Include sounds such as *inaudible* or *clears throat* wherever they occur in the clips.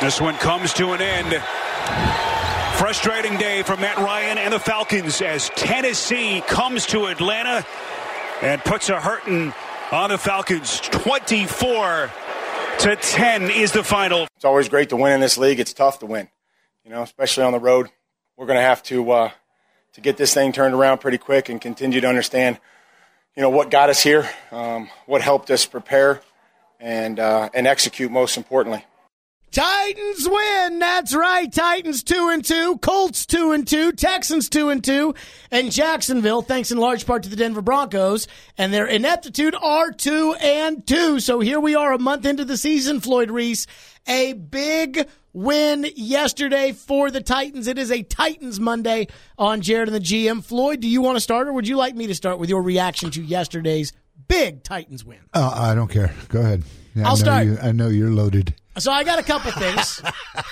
This one comes to an end. Frustrating day for Matt Ryan and the Falcons as Tennessee comes to Atlanta and puts a hurting on the Falcons. 24 to 10 is the final. It's always great to win in this league. It's tough to win, you know, especially on the road. We're going to have to uh, to get this thing turned around pretty quick and continue to understand, you know, what got us here, um, what helped us prepare, and uh, and execute most importantly. Titans win. That's right. Titans two and two, Colts two and two, Texans two and two, and Jacksonville, thanks in large part to the Denver Broncos and their ineptitude, are two and two. So here we are, a month into the season. Floyd Reese, a big win yesterday for the Titans. It is a Titans Monday on Jared and the GM. Floyd, do you want to start, or would you like me to start with your reaction to yesterday's big Titans win? Uh, I don't care. Go ahead. Yeah, I'll I start. You, I know you're loaded. So I got a couple things.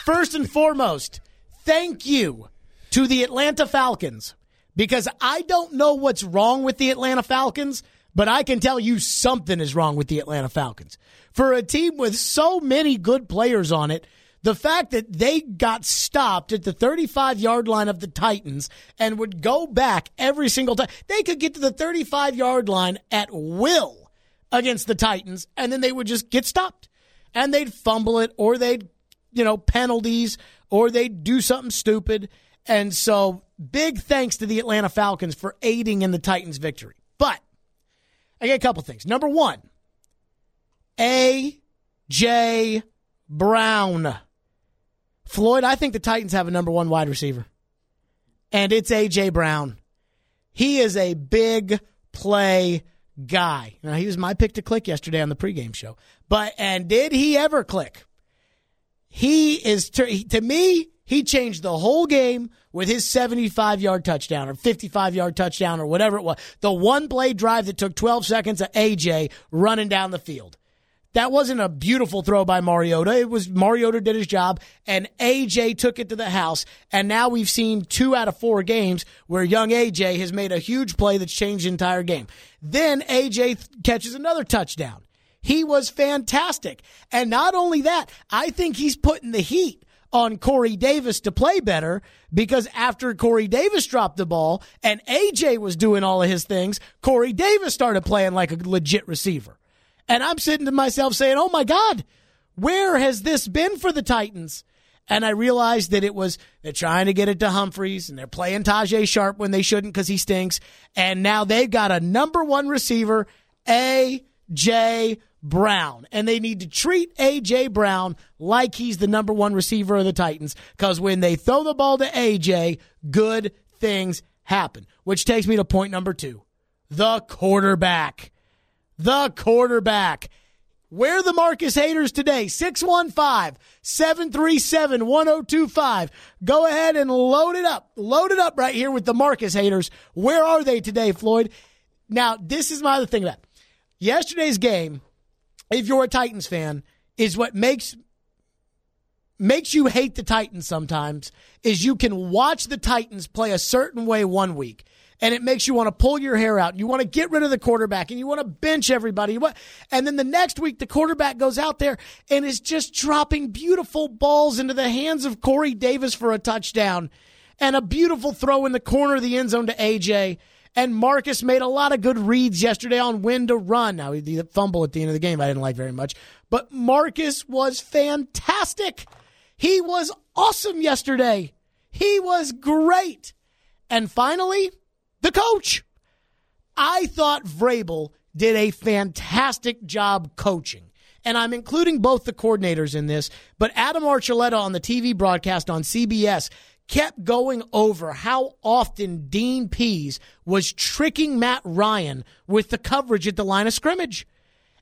First and foremost, thank you to the Atlanta Falcons because I don't know what's wrong with the Atlanta Falcons, but I can tell you something is wrong with the Atlanta Falcons. For a team with so many good players on it, the fact that they got stopped at the 35 yard line of the Titans and would go back every single time, they could get to the 35 yard line at will against the Titans and then they would just get stopped and they'd fumble it or they'd, you know, penalties or they'd do something stupid. And so big thanks to the Atlanta Falcons for aiding in the Titans' victory. But I got a couple things. Number one, A.J. Brown. Floyd, I think the Titans have a number one wide receiver, and it's A.J. Brown. He is a big play guy. Now, he was my pick to click yesterday on the pregame show. But, and did he ever click? He is, to me, he changed the whole game with his 75 yard touchdown or 55 yard touchdown or whatever it was. The one play drive that took 12 seconds of AJ running down the field. That wasn't a beautiful throw by Mariota. It was Mariota did his job and AJ took it to the house. And now we've seen two out of four games where young AJ has made a huge play that's changed the entire game. Then AJ catches another touchdown. He was fantastic. And not only that, I think he's putting the heat on Corey Davis to play better because after Corey Davis dropped the ball and AJ was doing all of his things, Corey Davis started playing like a legit receiver. And I'm sitting to myself saying, oh my God, where has this been for the Titans? And I realized that it was they're trying to get it to Humphries and they're playing Tajaé Sharpe when they shouldn't because he stinks. And now they've got a number one receiver, A.J. Brown. And they need to treat A.J. Brown like he's the number one receiver of the Titans because when they throw the ball to A.J., good things happen. Which takes me to point number two the quarterback the quarterback. Where the Marcus haters today? 615 737 1025. Go ahead and load it up. Load it up right here with the Marcus haters. Where are they today, Floyd? Now, this is my other thing about yesterday's game. If you're a Titans fan, is what makes makes you hate the Titans sometimes is you can watch the Titans play a certain way one week and it makes you want to pull your hair out. You want to get rid of the quarterback and you want to bench everybody. And then the next week, the quarterback goes out there and is just dropping beautiful balls into the hands of Corey Davis for a touchdown and a beautiful throw in the corner of the end zone to AJ. And Marcus made a lot of good reads yesterday on when to run. Now, the fumble at the end of the game I didn't like very much, but Marcus was fantastic. He was awesome yesterday. He was great. And finally, the coach. I thought Vrabel did a fantastic job coaching. And I'm including both the coordinators in this, but Adam Archuleta on the TV broadcast on CBS kept going over how often Dean Pees was tricking Matt Ryan with the coverage at the line of scrimmage.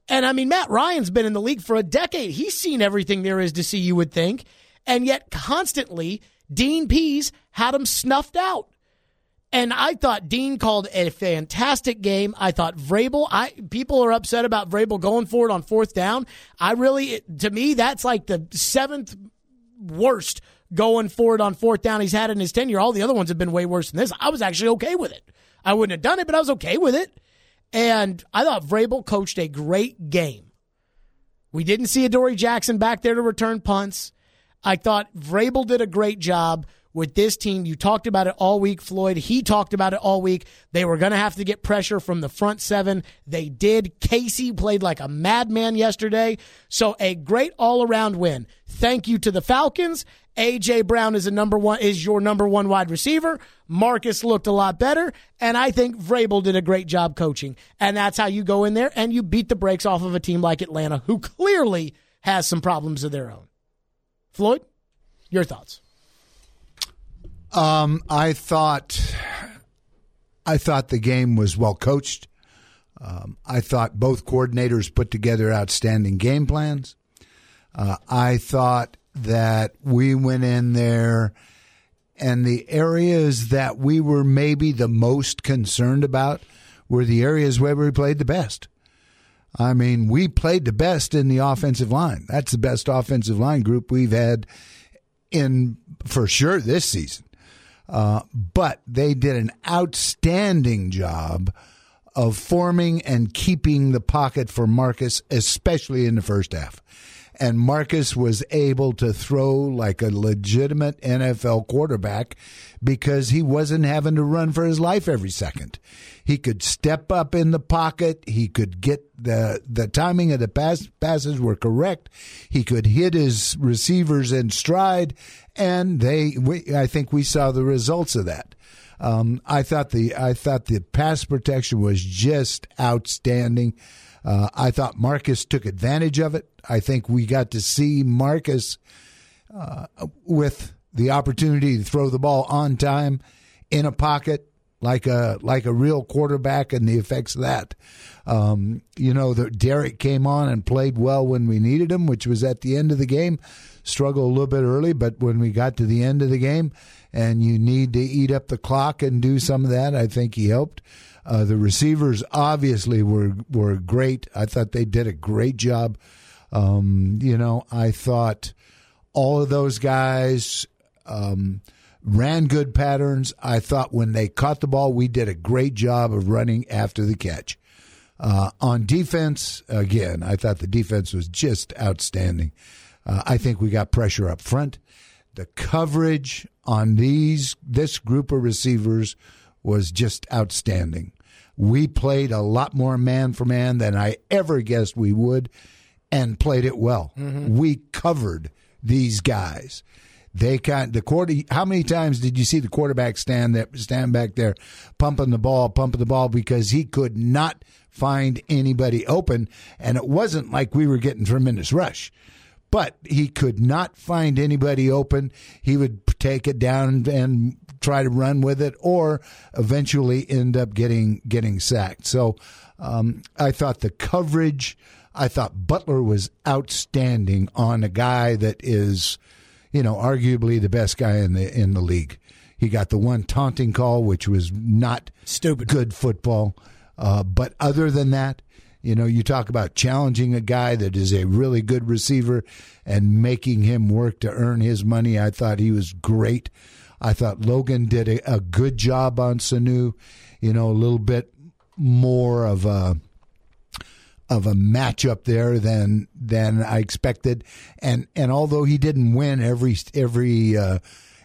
And I mean, Matt Ryan's been in the league for a decade. He's seen everything there is to see, you would think. And yet, constantly, Dean Pees had him snuffed out. And I thought Dean called a fantastic game. I thought Vrabel, I people are upset about Vrabel going for it on fourth down. I really, to me, that's like the seventh worst going for it on fourth down he's had in his tenure. All the other ones have been way worse than this. I was actually okay with it. I wouldn't have done it, but I was okay with it. And I thought Vrabel coached a great game. We didn't see Adoree Jackson back there to return punts. I thought Vrabel did a great job with this team. You talked about it all week, Floyd. He talked about it all week. They were going to have to get pressure from the front seven. They did. Casey played like a madman yesterday. So a great all around win. Thank you to the Falcons. AJ Brown is a number one is your number one wide receiver. Marcus looked a lot better, and I think Vrabel did a great job coaching. And that's how you go in there and you beat the brakes off of a team like Atlanta, who clearly has some problems of their own. Floyd, your thoughts? Um, I thought, I thought the game was well coached. Um, I thought both coordinators put together outstanding game plans. Uh, I thought that we went in there and the areas that we were maybe the most concerned about were the areas where we played the best. I mean, we played the best in the offensive line. That's the best offensive line group we've had in for sure this season. Uh, but they did an outstanding job of forming and keeping the pocket for Marcus, especially in the first half and Marcus was able to throw like a legitimate NFL quarterback because he wasn't having to run for his life every second. He could step up in the pocket. He could get the the timing of the pass, passes were correct. He could hit his receivers in stride, and they. We, I think we saw the results of that. Um, I thought the I thought the pass protection was just outstanding. Uh, I thought Marcus took advantage of it. I think we got to see Marcus uh, with the opportunity to throw the ball on time in a pocket like a like a real quarterback and the effects of that. Um, you know, the, Derrick came on and played well when we needed him, which was at the end of the game. Struggled a little bit early, but when we got to the end of the game and you need to eat up the clock and do some of that, I think he helped. Uh, the receivers obviously were were great. I thought they did a great job. Um, you know, I thought all of those guys um, ran good patterns. I thought when they caught the ball, we did a great job of running after the catch. Uh, on defense, again, I thought the defense was just outstanding. Uh, I think we got pressure up front. The coverage on these this group of receivers was just outstanding. We played a lot more man for man than I ever guessed we would and played it well. Mm-hmm. We covered these guys. They kind the quarter. How many times did you see the quarterback stand there, stand back there, pumping the ball, pumping the ball because he could not find anybody open, and it wasn't like we were getting tremendous rush but he could not find anybody open. He would take it down and try to run with it, or eventually end up getting getting sacked. So um, I thought the coverage. I thought Butler was outstanding on a guy that is, you know, arguably the best guy in the in the league. He got the one taunting call, which was not stupid good football. Uh, but other than that, you know, you talk about challenging a guy that is a really good receiver and making him work to earn his money. I thought he was great. I thought Logan did a, a good job on Sanu. You know, a little bit more of a of a matchup there than than I expected. And and although he didn't win every every uh,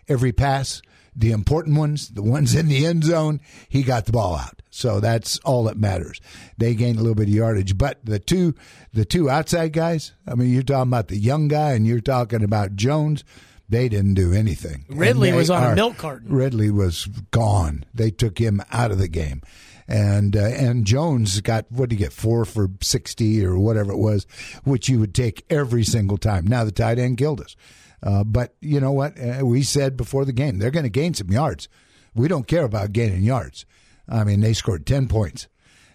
every pass, the important ones, the ones in the end zone, he got the ball out. So that's all that matters. They gained a little bit of yardage, but the two the two outside guys. I mean, you're talking about the young guy, and you're talking about Jones. They didn't do anything. Ridley was on are, a milk carton. Ridley was gone. They took him out of the game and uh, and Jones got what did he get four for sixty or whatever it was, which you would take every single time. Now the tight end killed us, uh, but you know what uh, we said before the game? They're going to gain some yards. We don't care about gaining yards. I mean, they scored 10 points.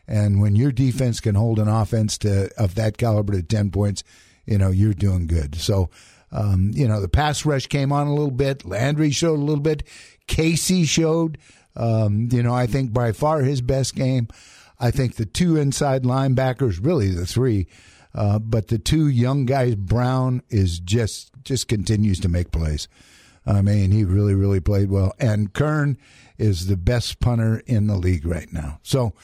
And when your defense can hold an offense to of that caliber to 10 points, you know, you're doing good. So, um, you know, the pass rush came on a little bit. Landry showed a little bit. Casey showed, um, you know, I think by far his best game. I think the two inside linebackers, really the three, uh, but the two young guys, Brown is just just continues to make plays. I mean, he really, really played well. And Kern is the best punter in the league right now. So,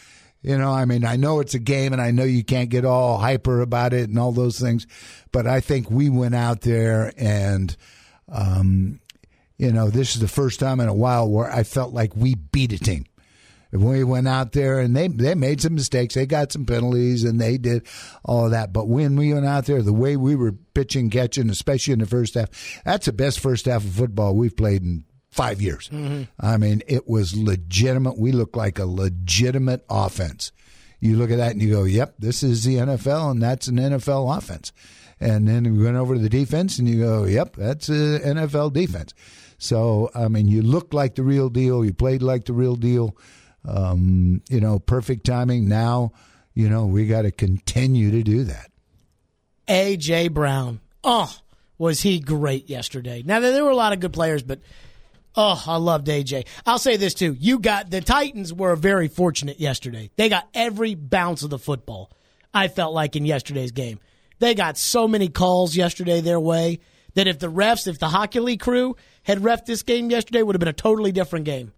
you know, I mean, I know it's a game and I know you can't get all hyper about it and all those things, but I think we went out there and Um, you know, this is the first time in a while where I felt like we beat a team. We went out there and they they made some mistakes. They got some penalties and they did all of that. But when we went out there, the way we were pitching, catching, especially in the first half, that's the best first half of football we've played in five years. Mm-hmm. I mean, it was legitimate. We looked like a legitimate offense. You look at that and you go, "Yep, this is the NFL, and that's an NFL offense." And then we went over to the defense, and you go, "Yep, that's an NFL defense." So, I mean, you looked like the real deal. You played like the real deal. Um, you know, perfect timing. Now, you know, we got to continue to do that. A.J. Brown. Oh, was he great yesterday. Now, there were a lot of good players, but oh, I loved AJ. I'll say this too. You got the Titans were very fortunate yesterday. They got every bounce of the football, I felt like, in yesterday's game. They got so many calls yesterday their way that if the refs, if the Hochuli crew had ref this game yesterday, would have been a totally different game.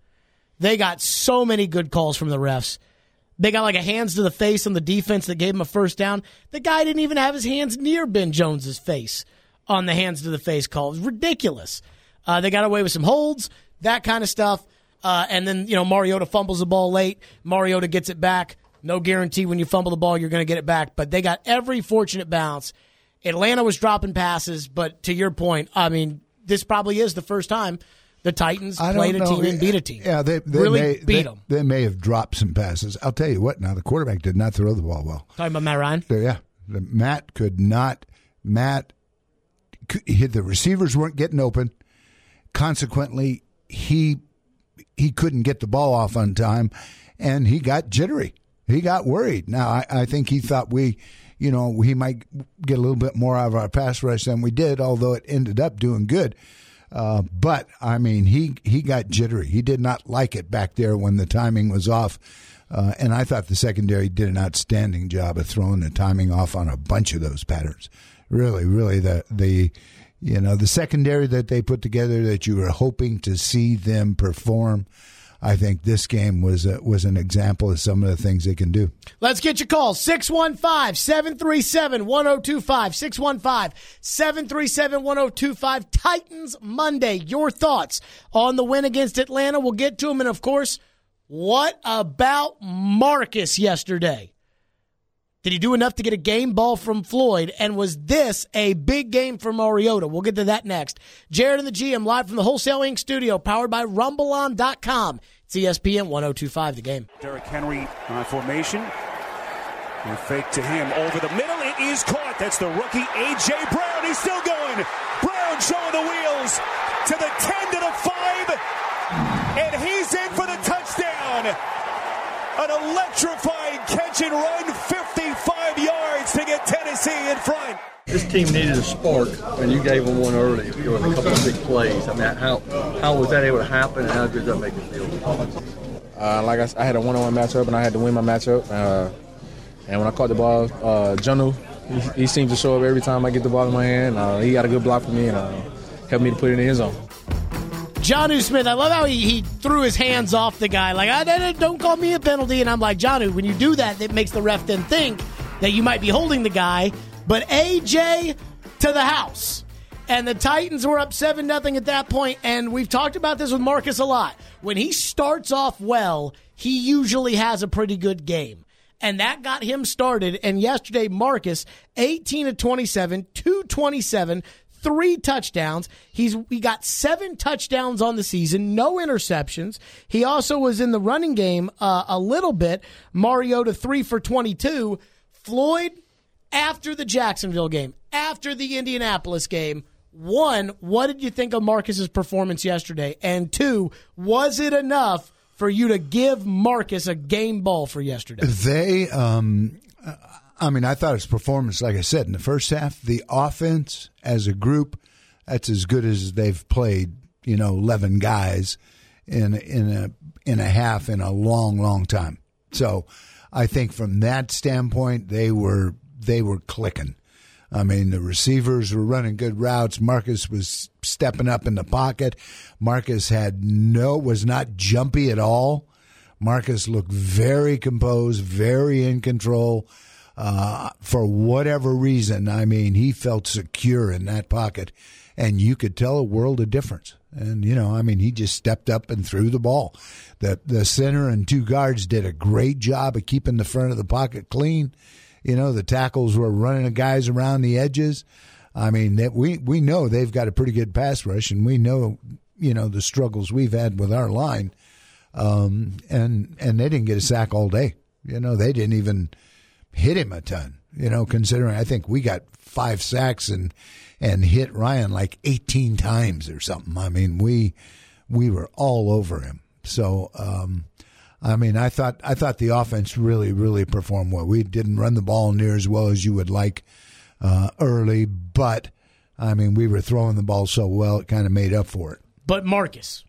They got so many good calls from the refs. They got like a hands to the face on the defense that gave him a first down. The guy didn't even have his hands near Ben Jones's face on the hands to the face call. It was ridiculous. Uh, they got away with some holds, that kind of stuff. Uh, and then, you know, Mariota fumbles the ball late. Mariota gets it back. No guarantee when you fumble the ball, you're going to get it back. But they got every fortunate bounce. Atlanta was dropping passes, but to your point, I mean, this probably is the first time the Titans played a team and beat a team. Yeah, they, they really may, beat they, them. They may have dropped some passes. I'll tell you what. Now the quarterback did not throw the ball well. Talking about Matt Ryan. Yeah, the, Matt could not. Matt, he, the receivers weren't getting open. Consequently, he he couldn't get the ball off on time, and he got jittery. He got worried. Now I, I think he thought we, you know, he might get a little bit more out of our pass rush than we did, although it ended up doing good. Uh, but I mean, he he got jittery. He did not like it back there when the timing was off. Uh, and I thought the secondary did an outstanding job of throwing the timing off on a bunch of those patterns. Really, really, the the you know the secondary that they put together that you were hoping to see them perform. I think this game was a, was an example of some of the things they can do. Let's get your call 615 737 1025. 615 737 1025. Titans Monday. Your thoughts on the win against Atlanta. We'll get to them. And of course, what about Marcus yesterday? Did he do enough to get a game ball from Floyd? And was this a big game for Mariota? We'll get to that next. Jared and the GM live from the Wholesale Inc. studio, powered by RumbleOn.com. It's ESPN 1025, the game. Derrick Henry on formation. And fake to him over the middle. It is caught. That's the rookie A.J. Brown. He's still going. Brown showing the wheels to the 10 to the 5. And he's in for the touchdown. An electrifying catch and run, 55 yards get Tennessee in front. This team needed a spark, and you gave them one early with a couple of big plays. I mean, how how was that able to happen, and how good does that make you feel? Uh, like I, I, had a one-on-one matchup, and I had to win my matchup. Uh, and when I caught the ball, uh, Jonnu, he, he, seems to show up every time I get the ball in my hand. Uh, he got a good block for me and uh, helped me to put it in his zone. Jonnu Smith, I love how he, he threw his hands off the guy. Like, I, don't call me a penalty. And I'm like, Jonnu, when you do that, it makes the ref then think that you might be holding the guy. But AJ to the house. And the Titans were up 7 nothing at that point, And we've talked about this with Marcus a lot. When he starts off well, he usually has a pretty good game. And that got him started. And yesterday, Marcus, 18 to 27, 227, three touchdowns. He's he got seven touchdowns on the season, no interceptions. He also was in the running game uh, a little bit. Mariota three for twenty two. Floyd after the Jacksonville game, after the Indianapolis game. One, what did you think of Marcus's performance yesterday? And two, was it enough for you to give Marcus a game ball for yesterday? They, um, I mean, I thought his performance, like I said, in the first half, the offense as a group, that's as good as they've played. You know, eleven guys in in a in a half in a long, long time. So, I think from that standpoint, they were they were clicking. I mean, the receivers were running good routes. Marcus was stepping up in the pocket. Marcus had no was not jumpy at all. Marcus looked very composed, very in control uh, for whatever reason. I mean, he felt secure in that pocket. and you could tell a world of difference. And you know, I mean, he just stepped up and threw the ball. The the center and two guards did a great job of keeping the front of the pocket clean. You know, the tackles were running the guys around the edges. I mean, that we we know they've got a pretty good pass rush, and we know you know the struggles we've had with our line. Um, and and they didn't get a sack all day. You know, they didn't even hit him a ton. You know, considering I think we got five sacks and and hit Ryan like 18 times or something. I mean, we we were all over him. So, um, I mean, I thought I thought the offense really really performed well. We didn't run the ball near as well as you would like uh, early, but I mean, we were throwing the ball so well it kind of made up for it. But Marcus,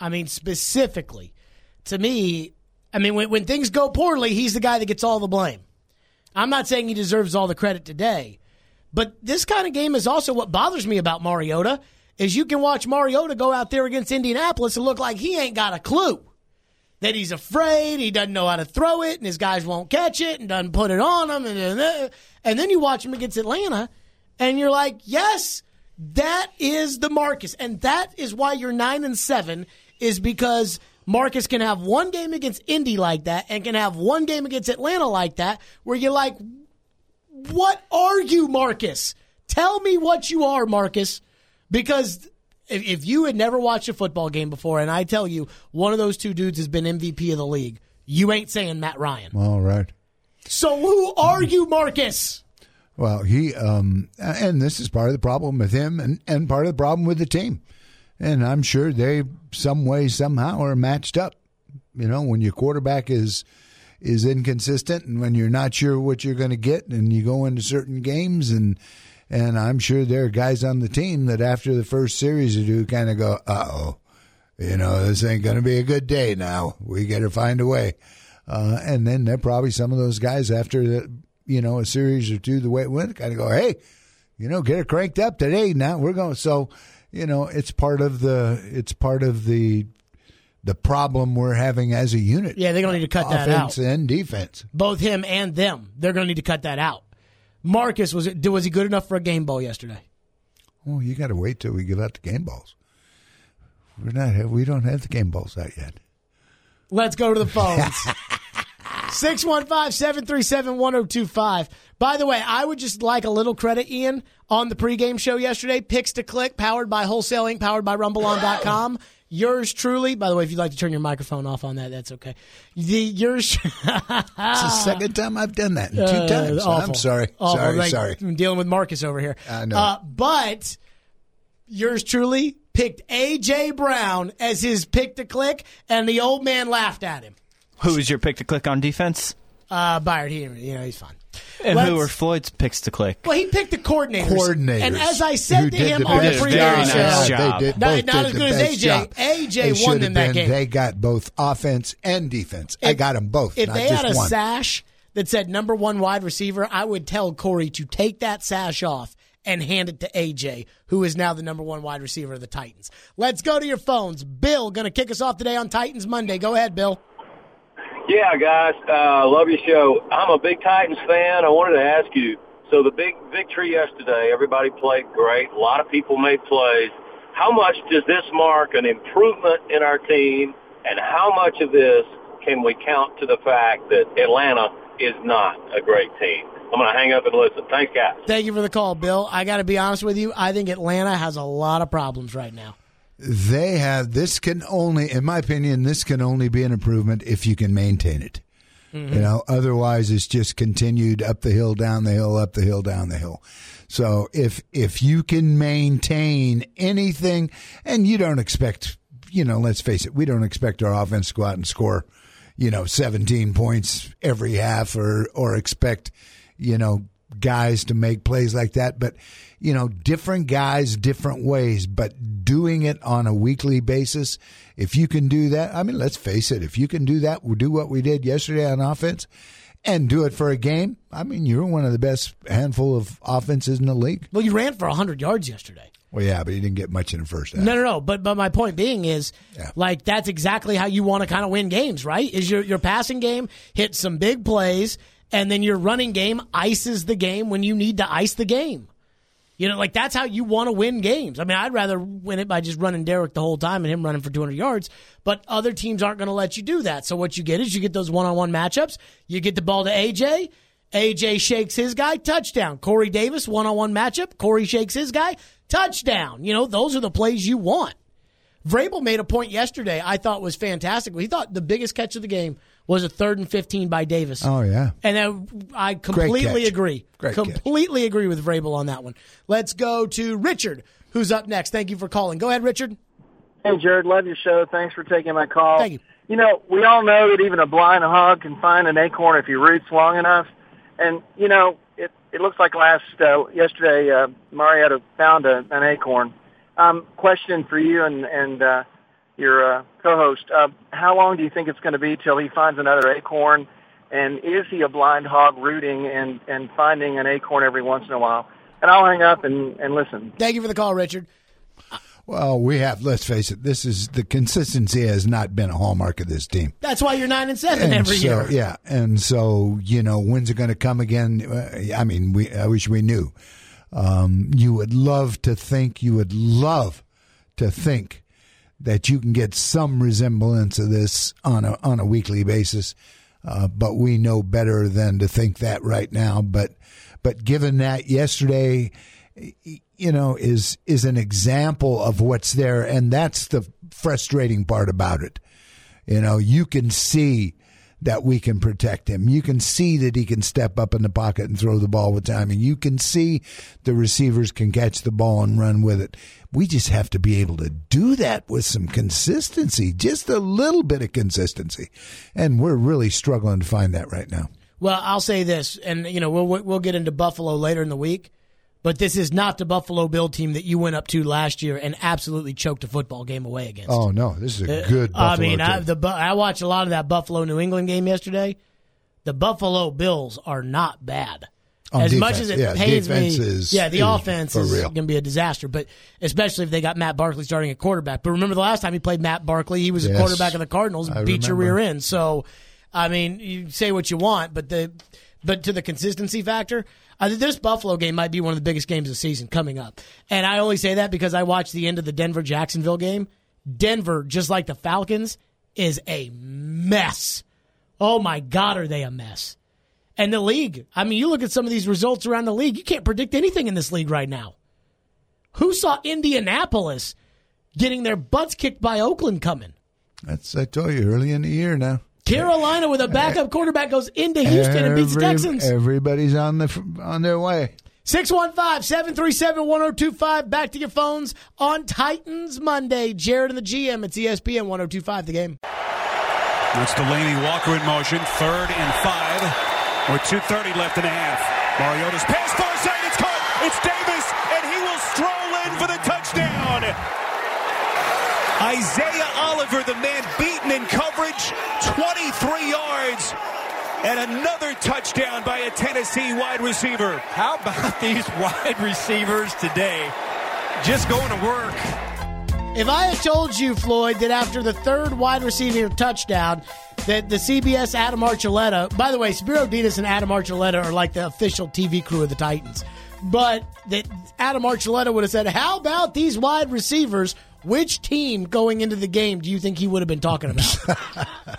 I mean, specifically to me, I mean, when, when things go poorly, he's the guy that gets all the blame. I'm not saying he deserves all the credit today, but this kind of game is also what bothers me about Mariota is you can watch Mariota go out there against Indianapolis and look like he ain't got a clue. That he's afraid, he doesn't know how to throw it, and his guys won't catch it and doesn't put it on him. And, and then you watch him against Atlanta, and you're like, yes, that is the Marcus. And that is why you're 9 and 7, is because Marcus can have one game against Indy like that and can have one game against Atlanta like that, where you're like, what are you, Marcus? Tell me what you are, Marcus. Because if, if you had never watched a football game before, and I tell you, one of those two dudes has been MVP of the league, you ain't saying Matt Ryan. All right. So who are you, Marcus? Well, he um, and this is part of the problem with him, and and part of the problem with the team. And I'm sure they some way somehow are matched up. You know, when your quarterback is is inconsistent, and when you're not sure what you're going to get, and you go into certain games, and and I'm sure there are guys on the team that after the first series or two kind of go, uh oh, you know, this ain't going to be a good day now. We got to find a way. Uh, and then there probably some of those guys after the, you know, a series or two, the way it went, kind of go, hey, you know, get it cranked up today. Now we're going. So, you know, it's part of the, it's part of the, the problem we're having as a unit. Yeah, they're going to need to cut that out. Offense and defense. Both him and them. They're going to need to cut that out. Marcus was it, was he good enough for a game ball yesterday? Well, you got to wait till we give out the game balls. We're not. We don't have the game balls out yet. Let's go to the *laughs* phones. 615-737-1025. By the way, I would just like a little credit, Ian, on the pregame show yesterday. Picks to click, powered by Wholesale Inc., powered by RumbleOn.com. *laughs* Yours truly. By the way, if you'd like to turn your microphone off on that, that's okay. The yours. *laughs* It's the second time I've done that in two Uh, times. awful. I'm sorry. Awful. Sorry. Like, sorry. I'm dealing with Marcus over here. I know. Uh, but yours truly picked AJ Brown as his pick to click, and the old man laughed at him. Who was your pick to click on defense? Uh, Byard, he, you know, he's fine. And Let's- who were Floyd's picks to click? Well, he picked the coordinators. Coordinators. And as I who said to him on the best Very pregame nice show, job. They did, Not- both not did as good as AJ. job. AJ They won should them have that been- game. They got both offense and defense. I got them both. if not they just had a one. sash that said number one wide receiver, I would tell Corey to take that sash off and hand it to AJ, who is now the number one wide receiver of the Titans. Let's go to your phones. Bill going to kick us off today on Titans Monday. Go ahead, Bill. Yeah, guys, uh, love your show. I'm a big Titans fan. I wanted to ask you. So the big victory yesterday, everybody played great. A lot of people made plays. How much does this mark an improvement in our team, and how much of this can we count to the fact that Atlanta is not a great team? I'm going to hang up and listen. Thanks, guys. Thank you for the call, Bill. I got to be honest with you. I think Atlanta has a lot of problems right now. They have this can only, in my opinion, this can only be an improvement if you can maintain it. Mm-hmm. You know, otherwise it's just continued up the hill, down the hill, up the hill, down the hill. So if if you can maintain anything, and you don't expect, you know, let's face it, we don't expect our offense to go out and score, you know, 17 points every half, or or expect, you know, guys to make plays like that. But you know, different guys, different ways, but doing it on a weekly basis. If you can do that, I mean, let's face it, if you can do that, we'll do what we did yesterday on offense and do it for a game. I mean, you're one of the best handful of offenses in the league. Well, you ran for 100 yards yesterday. Well, yeah, but you didn't get much in the first half. No, no, no. But but my point being is, Yeah. like that's exactly how you want to kind of win games, right? Is your your passing game hit some big plays, and then your running game ices the game when you need to ice the game. You know, like that's how you want to win games. I mean, I'd rather win it by just running Derrick the whole time and him running for 200 yards, but other teams aren't going to let you do that. So what you get is you get those one-on-one matchups. You get the ball to AJ. AJ shakes his guy, touchdown. Corey Davis, one-on-one matchup. Corey shakes his guy, touchdown. You know, those are the plays you want. Vrabel made a point yesterday I thought was fantastic. He thought the biggest catch of the game was a third and 15 by Davis. Oh, yeah. And I, I completely catch. agree. Great completely agree with Vrabel on that one. Let's go to Richard, who's up next. Thank you for calling. Go ahead, Richard. Hey, Jared, love your show. Thanks for taking my call. Thank you. You know, we all know that even a blind hog can find an acorn if he roots long enough. And, you know, it, it looks like last, uh, yesterday, uh, Mariota found a, an acorn. Um, question for you and, and, uh, your uh, co-host. Uh, how long do you think it's going to be till he finds another acorn? And is he a blind hog rooting and, and finding an acorn every once in a while? And I'll hang up and, and listen. Thank you for the call, Richard. Well, we have. Let's face it. This is the consistency has not been a hallmark of this team. That's why you're nine and seven And every so, year. Yeah, and so you know when's it going to come again? Uh, I mean, we. I wish we knew. Um, you would love to think. You would love to think that you can get some resemblance of this on a on a weekly basis, uh, but we know better than to think that right now. But but given that yesterday, you know, is is an example of what's there, and that's the frustrating part about it. You know, you can see that we can protect him. You can see that he can step up in the pocket and throw the ball with timing. You can see the receivers can catch the ball and run with it. We just have to be able to do that with some consistency, just a little bit of consistency. And we're really struggling to find that right now. Well, I'll say this, and you know we'll we'll get into Buffalo later in the week, but this is not the Buffalo Bill team that you went up to last year and absolutely choked a football game away against. Oh no, this is a uh, good. I Buffalo mean, I, the I watched a lot of that Buffalo New England game yesterday. The Buffalo Bills are not bad. On as much as it yeah, pains me, is- yeah, the is offense is going to be a disaster. But especially if they got Matt Barkley starting at quarterback. But remember the last time he played Matt Barkley, he was a quarterback of the Cardinals, I beat your rear end. So, I mean, you say what you want, but the but to the consistency factor, think this Buffalo game might be one of the biggest games of the season coming up. And I only say that because I watched the end of the Denver Jacksonville game. Denver, just like the Falcons, is a mess. Oh my God, are they a mess? And the league, I mean, you look at some of these results around the league, you can't predict anything in this league right now. Who saw Indianapolis getting their butts kicked by Oakland coming? That's I told you early in the year now. Carolina with a backup quarterback goes into Houston and beats the Texans. Everybody's on the on their way. 615-737-1025. Back to your phones on Titans Monday. Jared and the GM. It's ESPN 1025 the game. That's Delanie Walker in motion. Third and five. With 2.30 left in the half. Mariota's pass far side. It's caught. It's Davis, and he will stroll in for the touchdown. Isaiah Oliver, the man beaten in coverage, 23 yards. And another touchdown by a Tennessee wide receiver. How about *laughs* these wide receivers today? Just going to work. If I had told you, Floyd, that after the third wide receiver touchdown, that the CBS Adam Archuleta, by the way, Spero Dedes and Adam Archuleta are like the official TV crew of the Titans, but that Adam Archuleta would have said, How about these wide receivers? Which team going into the game do you think he would have been talking about? *laughs*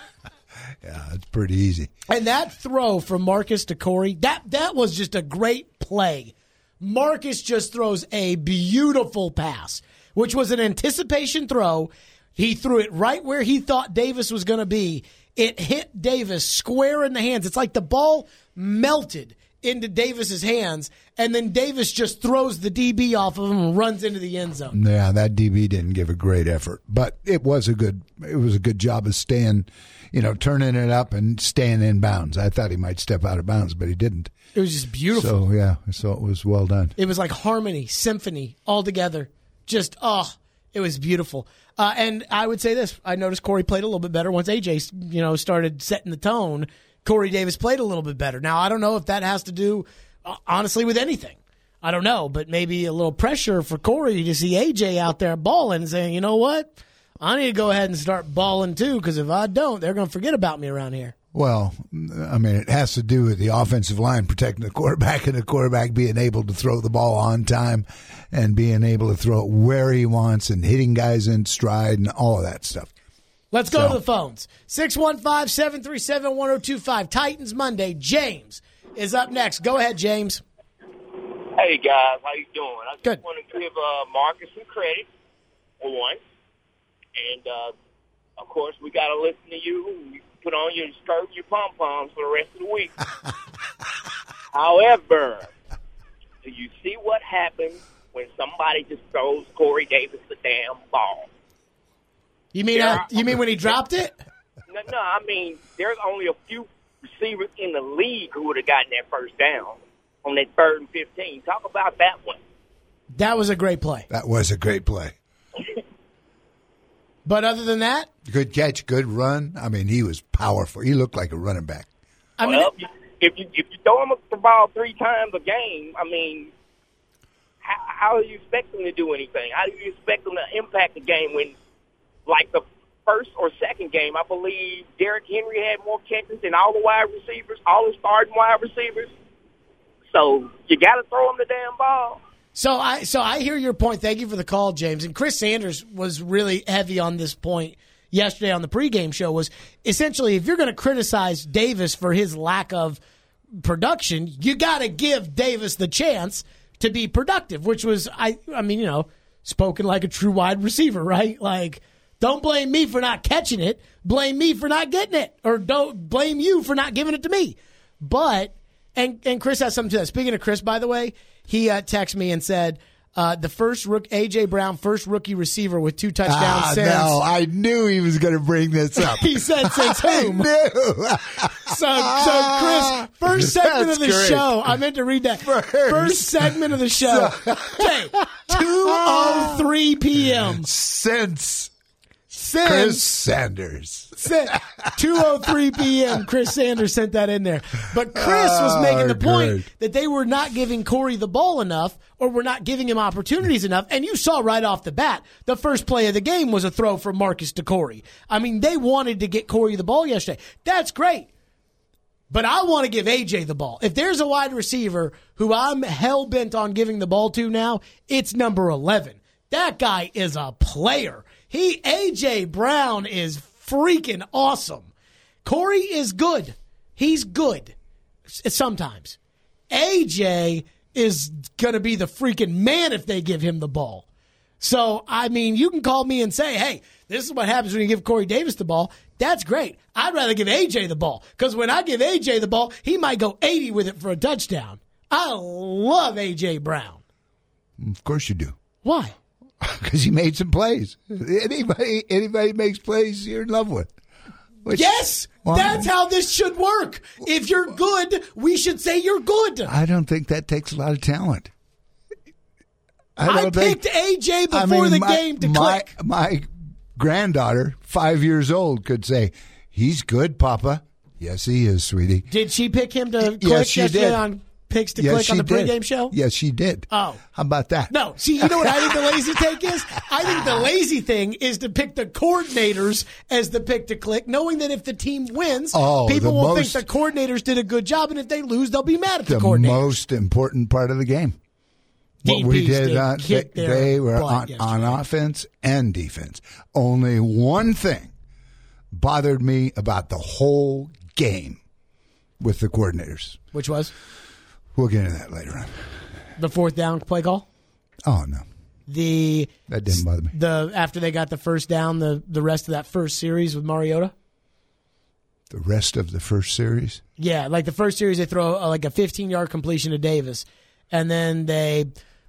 Yeah, it's pretty easy. And that throw from Marcus to Corey, that that was just a great play. Marcus just throws a beautiful pass, which was an anticipation throw. He threw it right where he thought Davis was going to be. It hit Davis square in the hands. It's like the ball melted into Davis's hands, and then Davis just throws the DB off of him and runs into the end zone. Yeah, that DB didn't give a great effort, but it was a good. It was a good job of staying, you know, turning it up and staying in bounds. I thought he might step out of bounds, but he didn't. It was just beautiful. So yeah, so it was well done. It was like harmony, symphony all together. Just oh, it was beautiful. Uh, and I would say this: I noticed Corey played a little bit better once AJ, you know, started setting the tone. Corey Davis played a little bit better. Now I don't know if that has to do, uh, honestly, with anything. I don't know, but maybe a little pressure for Corey to see AJ out there balling and saying, you know what, I need to go ahead and start balling too, because if I don't, they're going to forget about me around here. Well, I mean, it has to do with the offensive line protecting the quarterback *laughs* and the quarterback being able to throw the ball on time and being able to throw it where he wants and hitting guys in stride and all of that stuff. Let's go So- to the phones. 615 737 1025. Titans Monday. James is up next. Go ahead, James. Hey guys, how you doing? I just Good. want to give uh, Marcus some credit for one, and uh, of course we got to listen to you. You put on your skirt, and your pom poms for the rest of the week. *laughs* However, do you see what happens when somebody just throws Corey Davis the damn ball? You mean Yeah. uh, you mean when he dropped it? No, no, I mean there's only a few receivers in the league who would have gotten that first down on that third and fifteen. Talk about that one. That was a great play. That was a great play. *laughs* But other than that, Good catch, good run. I mean, he was powerful. He looked like a running back. I mean, well, if you if you throw him the ball three times a game, I mean, how, how do you expect him to do anything? How do you expect him to impact the game when, like the first or second game, I believe Derrick Henry had more catches than all the wide receivers, all the starting wide receivers. So you got to throw him the damn ball. So I so I hear your point. Thank you for the call, James. And Chris Sanders was really heavy on this point yesterday on the pregame show. Was essentially if you're going to criticize Davis for his lack of production, you got to give Davis the chance to be productive. Which was I I mean you know spoken like a true wide receiver, right? Like don't blame me for not catching it. Blame me for not getting it, or don't blame you for not giving it to me. But and and Chris has something to that. Speaking of Chris, by the way, he uh, texted me and said uh, the first rook AJ Brown, first rookie receiver with two touchdowns Ah, since. no, I knew he was going to bring this up. *laughs* He said since whom? knew. *laughs* So, so Chris, first segment of the great. show. I meant to read that. *laughs* First, segment of the show. Okay, two oh three p.m. Since Since Chris Sanders. Sent 2:03 p.m. Chris Sanders sent that in there, but Chris was ah, making the point great. that they were not giving Corey the ball enough, or were not giving him opportunities enough. And you saw right off the bat, the first play of the game was a throw from Marcus to Corey. I mean, they wanted to get Corey the ball yesterday. That's great. But I want to give AJ the ball. If there's a wide receiver who I'm hell bent on giving the ball to now, it's number 11. That guy is a player. He, AJ Brown is freaking awesome. Corey is good. He's good sometimes. AJ is going to be the freaking man if they give him the ball. So, I mean, you can call me and say, hey, this is what happens when you give Corey Davis the ball. That's great. I'd rather give AJ the ball because when I give AJ the ball, he might go 80 with it for a touchdown. I love AJ Brown. Of course you do. Why? *laughs* Because he made some plays. Anybody, anybody makes plays you're in love with. Which- yes, Well, that's how this should work. If you're good, we should say you're good. I don't think that takes a lot of talent. I, think- picked AJ before I mean, the my- game to my, click. My granddaughter, five years old, could say, "He's good, Papa." Yes, he is, sweetie. Did she pick him to click Yes, she yesterday did. on picks to yes, click on the did. pregame show? Yes, she did. Oh. how about that? No, see, you know what I think the lazy *laughs* take is? I think the lazy thing is to pick the coordinators as the pick to click, knowing that if the team wins, Oh, people will most- think the coordinators did a good job, and if they lose, they'll be mad at the, the coordinators. most important part of the game. What we DBs did, did uh, they, they were on, yesterday. on offense and defense. Only one thing bothered me about the whole game with the coordinators. Which was We'll get into that later on. the fourth down play call. Oh no, The that didn't bother me. the after they got the first down, the the rest of that first series with Mariota. The rest of the first series. Yeah, like the first series, they throw uh, like a 15 yard completion to Davis, and then they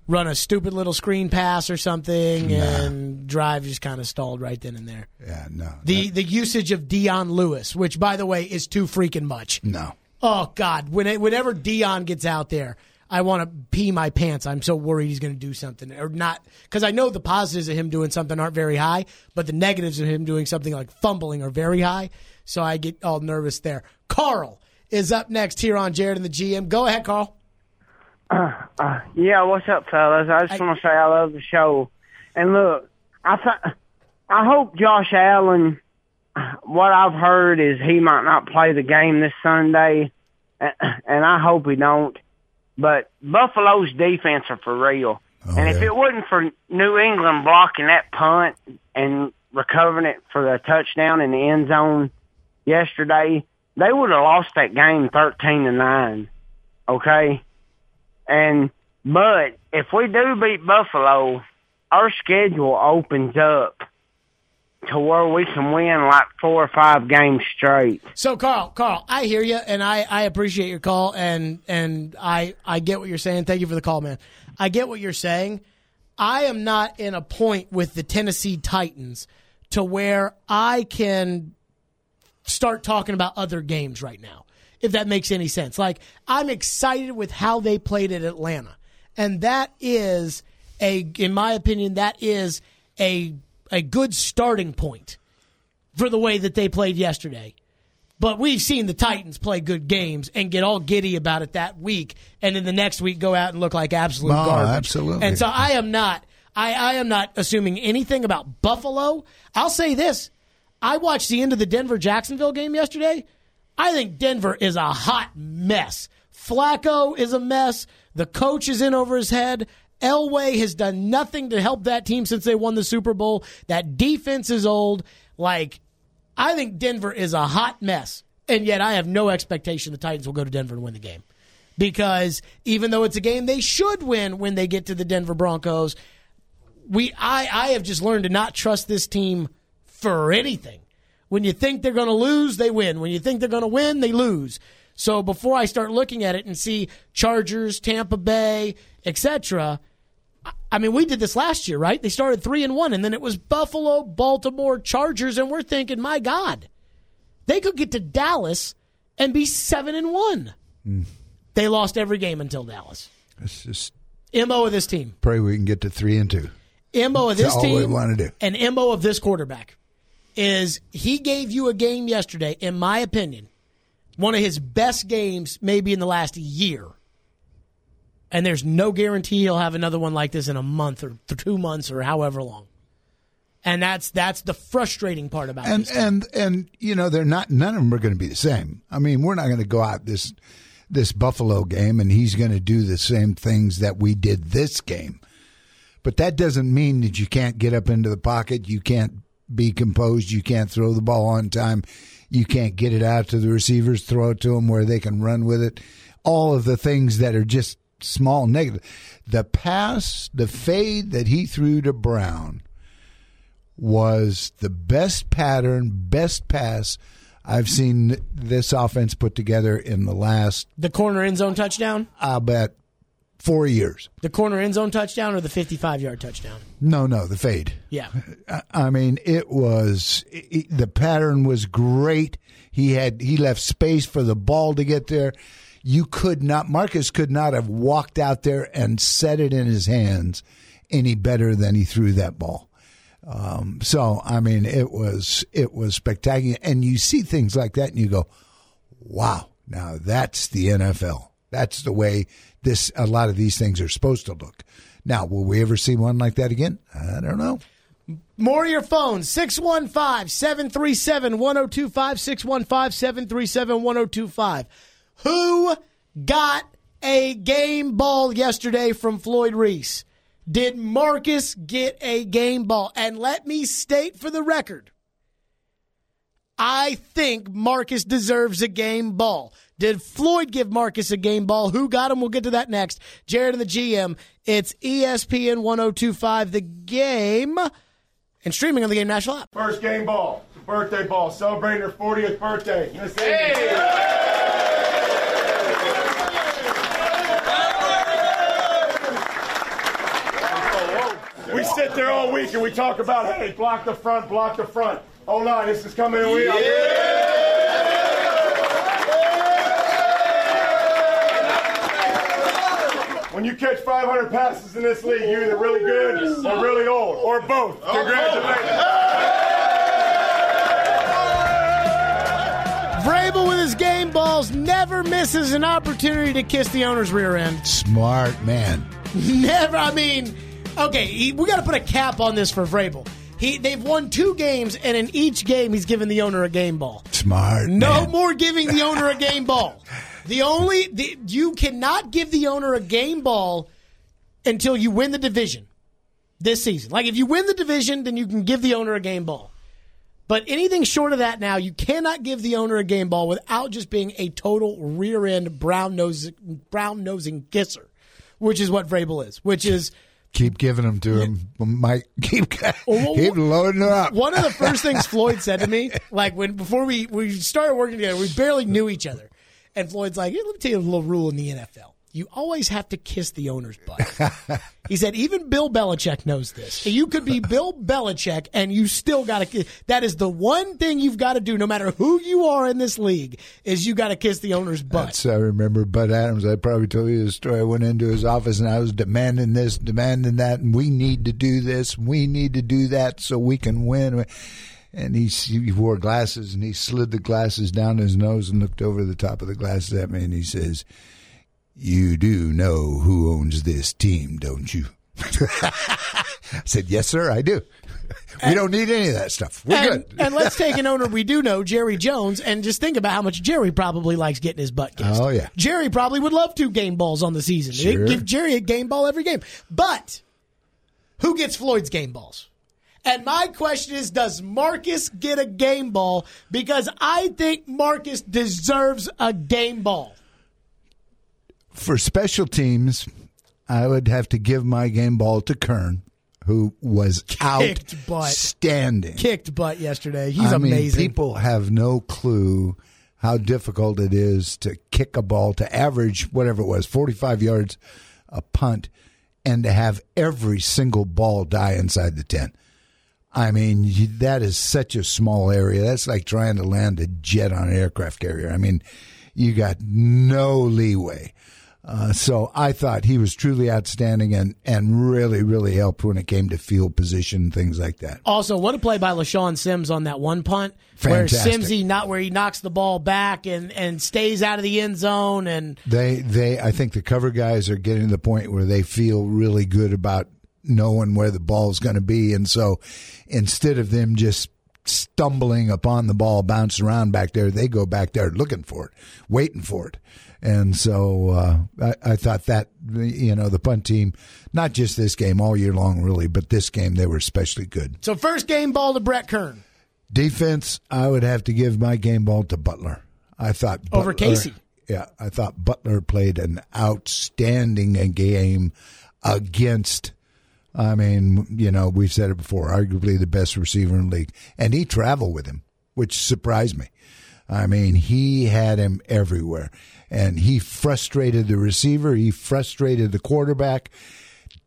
run a stupid little screen pass or something, and drive just kind of stalled right then and there. Yeah, no, The the usage of Dion Lewis, which by the way is too freaking much. no. Oh God, when it, whenever Dion gets out there, I want to pee my pants. I'm so worried he's going to do something or not because I know the positives of him doing something aren't very high, but the negatives of him doing something like fumbling are very high. So I get all nervous there. Carl is up next here on Jared and the GM. Go ahead, Carl. *clears throat* Uh, yeah, what's up, fellas? I just want to say I love the show. And look, I th- I hope Josh Allen what I've heard is he might not play the game this Sunday, and I hope he don't. But Buffalo's defense are for real. Oh, and if it wasn't for New England blocking that punt and recovering it for the touchdown in the end zone yesterday, they would have lost that game thirteen to nine. Okay, and but if we do beat Buffalo, our schedule opens up to where we can win like four or five games straight. So Carl, Carl, I hear you, and I, I appreciate your call, and and I I get what you're saying. Thank you for the call, man. I get what you're saying. I am not in a point with the Tennessee Titans to where I can start talking about other games right now, if that makes any sense. Like I'm excited with how they played at Atlanta, and that is a, in my opinion, that is a a good starting point for the way that they played yesterday. But we've seen the Titans play good games and get all giddy about it that week, and then the next week go out and look like absolute Oh, garbage. absolutely. And so I am not. I, I am not assuming anything about Buffalo. I'll say this: I watched the end of the Denver Jacksonville game yesterday. I think Denver is a hot mess. Flacco is a mess. The coach is in over his head. Elway has done nothing to help that team since they won the Super Bowl. That defense is old. Like, I think Denver is a hot mess. And yet I have no expectation the Titans will go to Denver and win the game. Because even though it's a game they should win when they get to the Denver Broncos, we I, I have just learned to not trust this team for anything. When you think they're going to lose, they win. When you think they're going to win, they lose. So before I start looking at it and see Chargers, Tampa Bay, etc., I- mean, we did this last year, right? They started three and one, and then it was Buffalo, Baltimore, Chargers, and we're thinking, my God, they could get to Dallas and be seven and one. Hmm. They lost every game until Dallas. Let's just Mo of this team. pray we can get to three and two. Mo of That's this all team we want to do. and Mo of this quarterback is he gave you a game yesterday, in my opinion, one of his best games maybe in the last year. And there's no guarantee he'll have another one like this in a month or two months or however long. And that's that's the frustrating part about and this. and and you know they're not none of them are going to be the same. I mean, we're not going to go out this this Buffalo game and he's going to do the same things that we did this game. But that doesn't mean that you can't get up into the pocket, you can't be composed, you can't throw the ball on time, you can't get it out to the receivers, throw it to them where they can run with it. All of the things that are just small negative. The pass, the fade that he threw to Brown was the best pattern, best pass I've seen this offense put together in the last, the corner end zone touchdown, I bet, four years. the corner end zone touchdown, or the 55 yard touchdown. No, no, the fade. Yeah. I- mean, it was it, the pattern was great. He had he left space for the ball to get there. You could not Marcus could not have walked out there and set it in his hands any better than he threw that ball. Um, so I mean, it was it was spectacular, and you see things like that, and you go, "Wow!" Now that's the NFL. That's the way this a lot of these things are supposed to look. Now, will we ever see one like that again? I don't know. More of your phone, 615 737 1025. 615 737 1025. Who got a game ball yesterday from Floyd Reese? Did Marcus get a game ball? And let me state for the record I think Marcus deserves a game ball. Did Floyd give Marcus a game ball? Who got him? We'll get to that next. Jared and the GM. It's ESPN 1025, the game, and streaming on the Game National app. First game ball, birthday ball, celebrating her 40th birthday. Miss Amy. We sit there all week and we talk about, hey, block the front, block the front. Oh no, this is coming in. We When you catch 500 passes in this league, you're either really good or really old, or oh, both. Congratulations. Vrabel with his game balls never misses an opportunity to kiss the owner's rear end. Smart man. *laughs* Never. I mean, okay, he- we got to put a cap on this for Vrabel. He they've won two games, and in each game he's given the owner a game ball. Smart. No man. more giving the owner a game ball. *laughs* The only the, you cannot give the owner a game ball until you win the division this season. Like if you win the division, then you can give the owner a game ball. But anything short of that now, you cannot give the owner a game ball without just being a total rear end brown nose brown nosing kisser, which is what Vrabel is. Which is Keep giving them to him, Mike. *laughs* Keep keep loading them up. One of the first things *laughs* Floyd said to me, like when before we we started working together, we barely knew each other, and Floyd's like, hey, "Let me tell you a little rule in the NFL: you always have to kiss the owner's butt." *laughs* he said, "Even Bill Belichick knows this. You could be Bill Belichick, and you still got to. That is the one thing you've got to do, no matter who you are in this league, is you got to kiss the owner's butt." That's, I remember Bud Adams. I probably told you the story. I went into his office and I was demanding this, demanding that, and we need to do this, we need to do that so we can win. And he, he wore glasses and he slid the glasses down his nose and looked over the top of the glasses at me and he says, You do know who owns this team, don't you? *laughs* I said, Yes, sir, I do. We don't need any of that stuff. We're and, good. and let's take an *laughs* owner we do know, Jerry Jones, and just think about how much Jerry probably likes getting his butt kissed. Oh, yeah. Jerry probably would love two game balls on the season. Sure. Give Jerry a game ball every game. But who gets Floyd's game balls? And my question is, does Marcus get a game ball? Because I think Marcus deserves a game ball. For special teams, I would have to give my game ball to Kern, who was *laughs* Kicked butt. outstanding. Kicked butt yesterday. He's I mean, amazing. people have no clue how difficult it is to kick a ball to average whatever it was, 45 yards a punt, and to have every single ball die inside the 10. I mean, that is such a small area. That's like trying to land a jet on an aircraft carrier. I mean, you got no leeway. Uh, so I thought he was truly outstanding and, and really, really helped when it came to field position and things like that. Also, what a play by LeShaun Sims on that one punt, Fantastic. where Simsy not where he knocks the ball back and, and stays out of the end zone, and They, they, I think the cover guys are getting to the point where they feel really good about knowing where the ball's going to be, and so instead of them just stumbling upon the ball, bouncing around back there, they go back there looking for it, waiting for it. And so uh, I, I thought that you know the punt team, not just this game all year long, really, but this game they were especially good. so first game ball to Brett Kern Defense, I would have to give my game ball to Butler. I thought Over Casey. Yeah, I thought Butler played an outstanding game against. I mean, you know, we've said it before, arguably the best receiver in the league, and he traveled with him, which surprised me. I mean, he had him everywhere, and he frustrated the receiver. He frustrated the quarterback.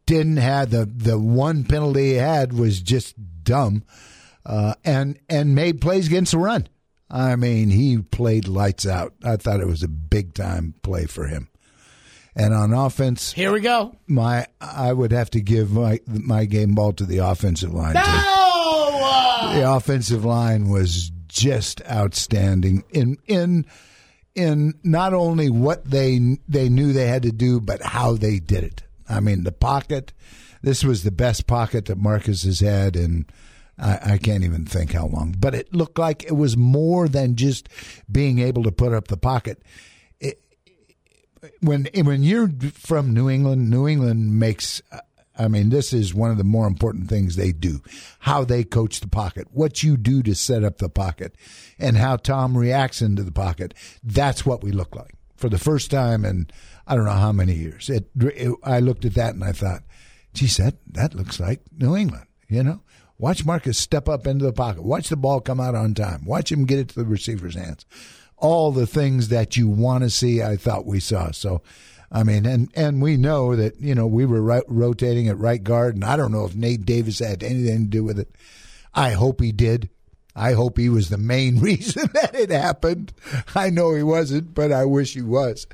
Didn't have the the one penalty he had was just dumb, uh, and and made plays against the run. I mean, he played lights out. I thought it was a big time play for him. And on offense, Here we go. my I would have to give my my game ball to the offensive line. No! The offensive line was just outstanding in in in not only what they they knew they had to do, but how they did it. I mean, the pocket. This was the best pocket that Marcus has had, and I, I can't even think how long. But it looked like it was more than just being able to put up the pocket. When when you're from New England, New England makes. I mean, this is one of the more important things they do. How they coach the pocket, what you do to set up the pocket, and how Tom reacts into the pocket. That's what we look like for the first time in I don't know how many years. It, it I looked at that and I thought, geez, that that looks like New England. You know, watch Marcus step up into the pocket. Watch the ball come out on time. Watch him get it to the receiver's hands. All the things that you want to see, I thought we saw. So, I mean, and and we know that you know we were right, rotating at right guard, and I don't know if Nate Davis had anything to do with it. I hope he did. I hope he was the main *laughs* reason that it happened. I know he wasn't, but I wish he was.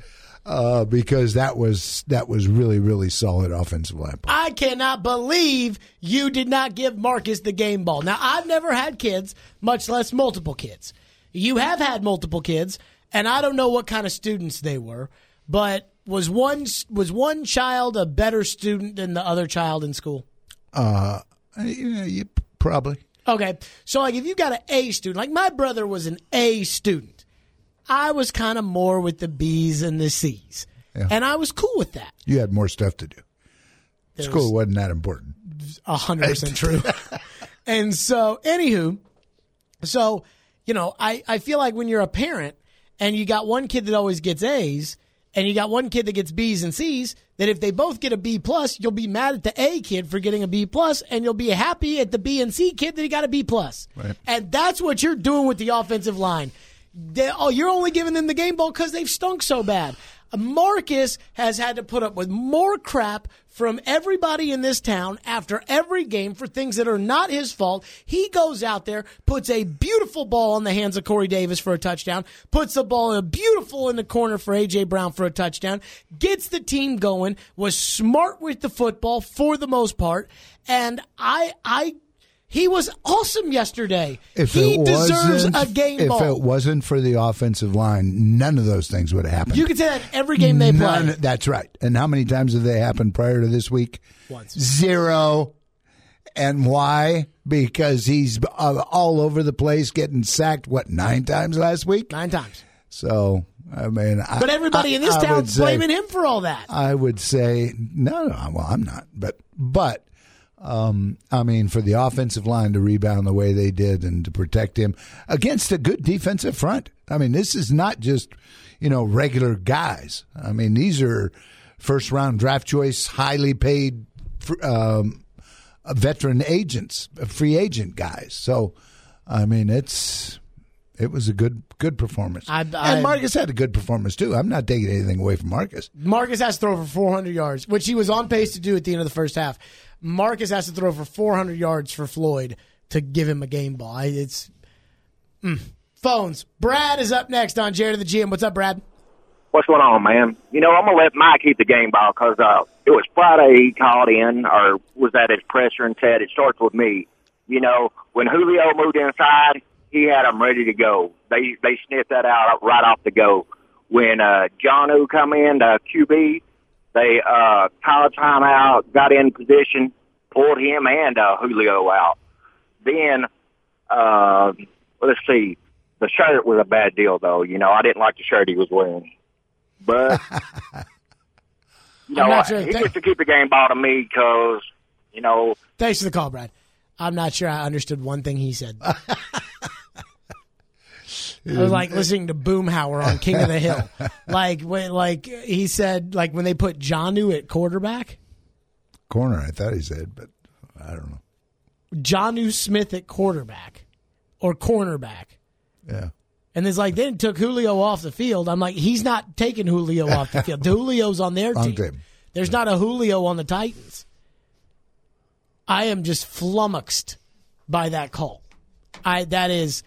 Uh, because that was that was really really solid offensive line. play. I cannot believe you did not give Marcus the game ball. Now, I've never had kids, much less multiple kids. You have had multiple kids, and I don't know what kind of students they were, but was one was one child a better student than the other child in school? Uh, you know, you Probably. Okay, so like if you got an A student, like my brother was an A student, I was kind of more with the B's and the C's, Yeah. and I was cool with that. You had more stuff to do. There School was- was, not that important. A hundred percent true. *laughs* and so, anywho, so you know, I I feel like when you're a parent and you got one kid that always gets A's and you got one kid that gets B's and C's, that if they both get a B plus, you'll be mad at the A kid for getting a B plus, and you'll be happy at the B and C kid that he got a B plus. Right. And that's what you're doing with the offensive line. They, oh, you're only giving them the game ball because they've stunk so bad. Marcus has had to put up with more crap from everybody in this town after every game for things that are not his fault. He goes out there, puts a beautiful ball in the hands of Corey Davis for a touchdown, puts the ball in a beautiful in the corner for AJ Brown for a touchdown, gets the team going, was smart with the football for the most part, and I I he was awesome yesterday. If he deserves a game if ball. If it wasn't for the offensive line, none of those things would have happened. you can say that every game they play. That's right. And how many times have they happened prior to this week? Once. Zero. And why? Because he's uh, all over the place, getting sacked. What nine times last week? Nine times. So I mean, I- But everybody I- in this I town's blaming him for all that. I would say no, no. Well, I'm not, but but um, I mean, for the offensive line to rebound the way they did and to protect him against a good defensive front. I mean, this is not just you know regular guys. I mean, these are first round draft choice, highly paid um, veteran agents, free agent guys. So, I mean, it's. It was a good good performance, I- I- and Marcus had a good performance too. I'm not taking anything away from Marcus. Marcus has to throw for 400 yards, which he was on pace to do at the end of the first half. Marcus has to throw for 400 yards for Floyd to give him a game ball. It's mm. phones. Brad is up next on Jared the GM. What's up, Brad? What's going on, man? You know, I'm gonna let Mike keep the game ball because uh, it was Friday he called in, or was that his presser and said it starts with me. You know, when Julio moved inside, he had them ready to go. They they sniffed that out right off the go. When uh, Jonnu come in, the QB, they uh, called timeout, got in position, pulled him and uh, Julio out. Then, uh, let's see, the shirt was a bad deal though. You know, I didn't like the shirt he was wearing. But *laughs* you know, sure. he gets to keep the game ball to me because you know Thanks for the call, Brad. I'm not sure I understood one thing he said. *laughs* I was like listening to Boomhauer on King of the Hill. *laughs* Like when, like he said, like when they put Jonnu at quarterback, Corner, I thought he said, but I don't know. Jonnu Smith at quarterback or cornerback. Yeah. And it's like then took Julio off the field. I'm like, he's not taking Julio off the *laughs* field. Julio's on their team. team. There's not a Julio on the Titans. I am just flummoxed by that call. I that is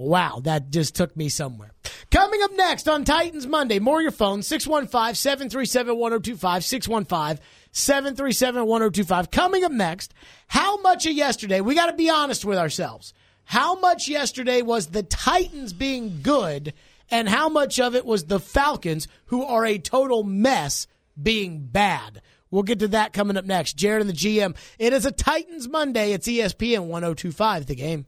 wow, that just took me somewhere. Coming up next on Titans Monday, more your phone 615-737-1025 615-737-1025. Coming up next, how much of yesterday, we got to be honest with ourselves. How much yesterday was the Titans being good and how much of it was the Falcons who are a total mess being bad? We'll get to that coming up next. Jared and the GM. It is a Titans Monday. It's ESPN 1025 the game.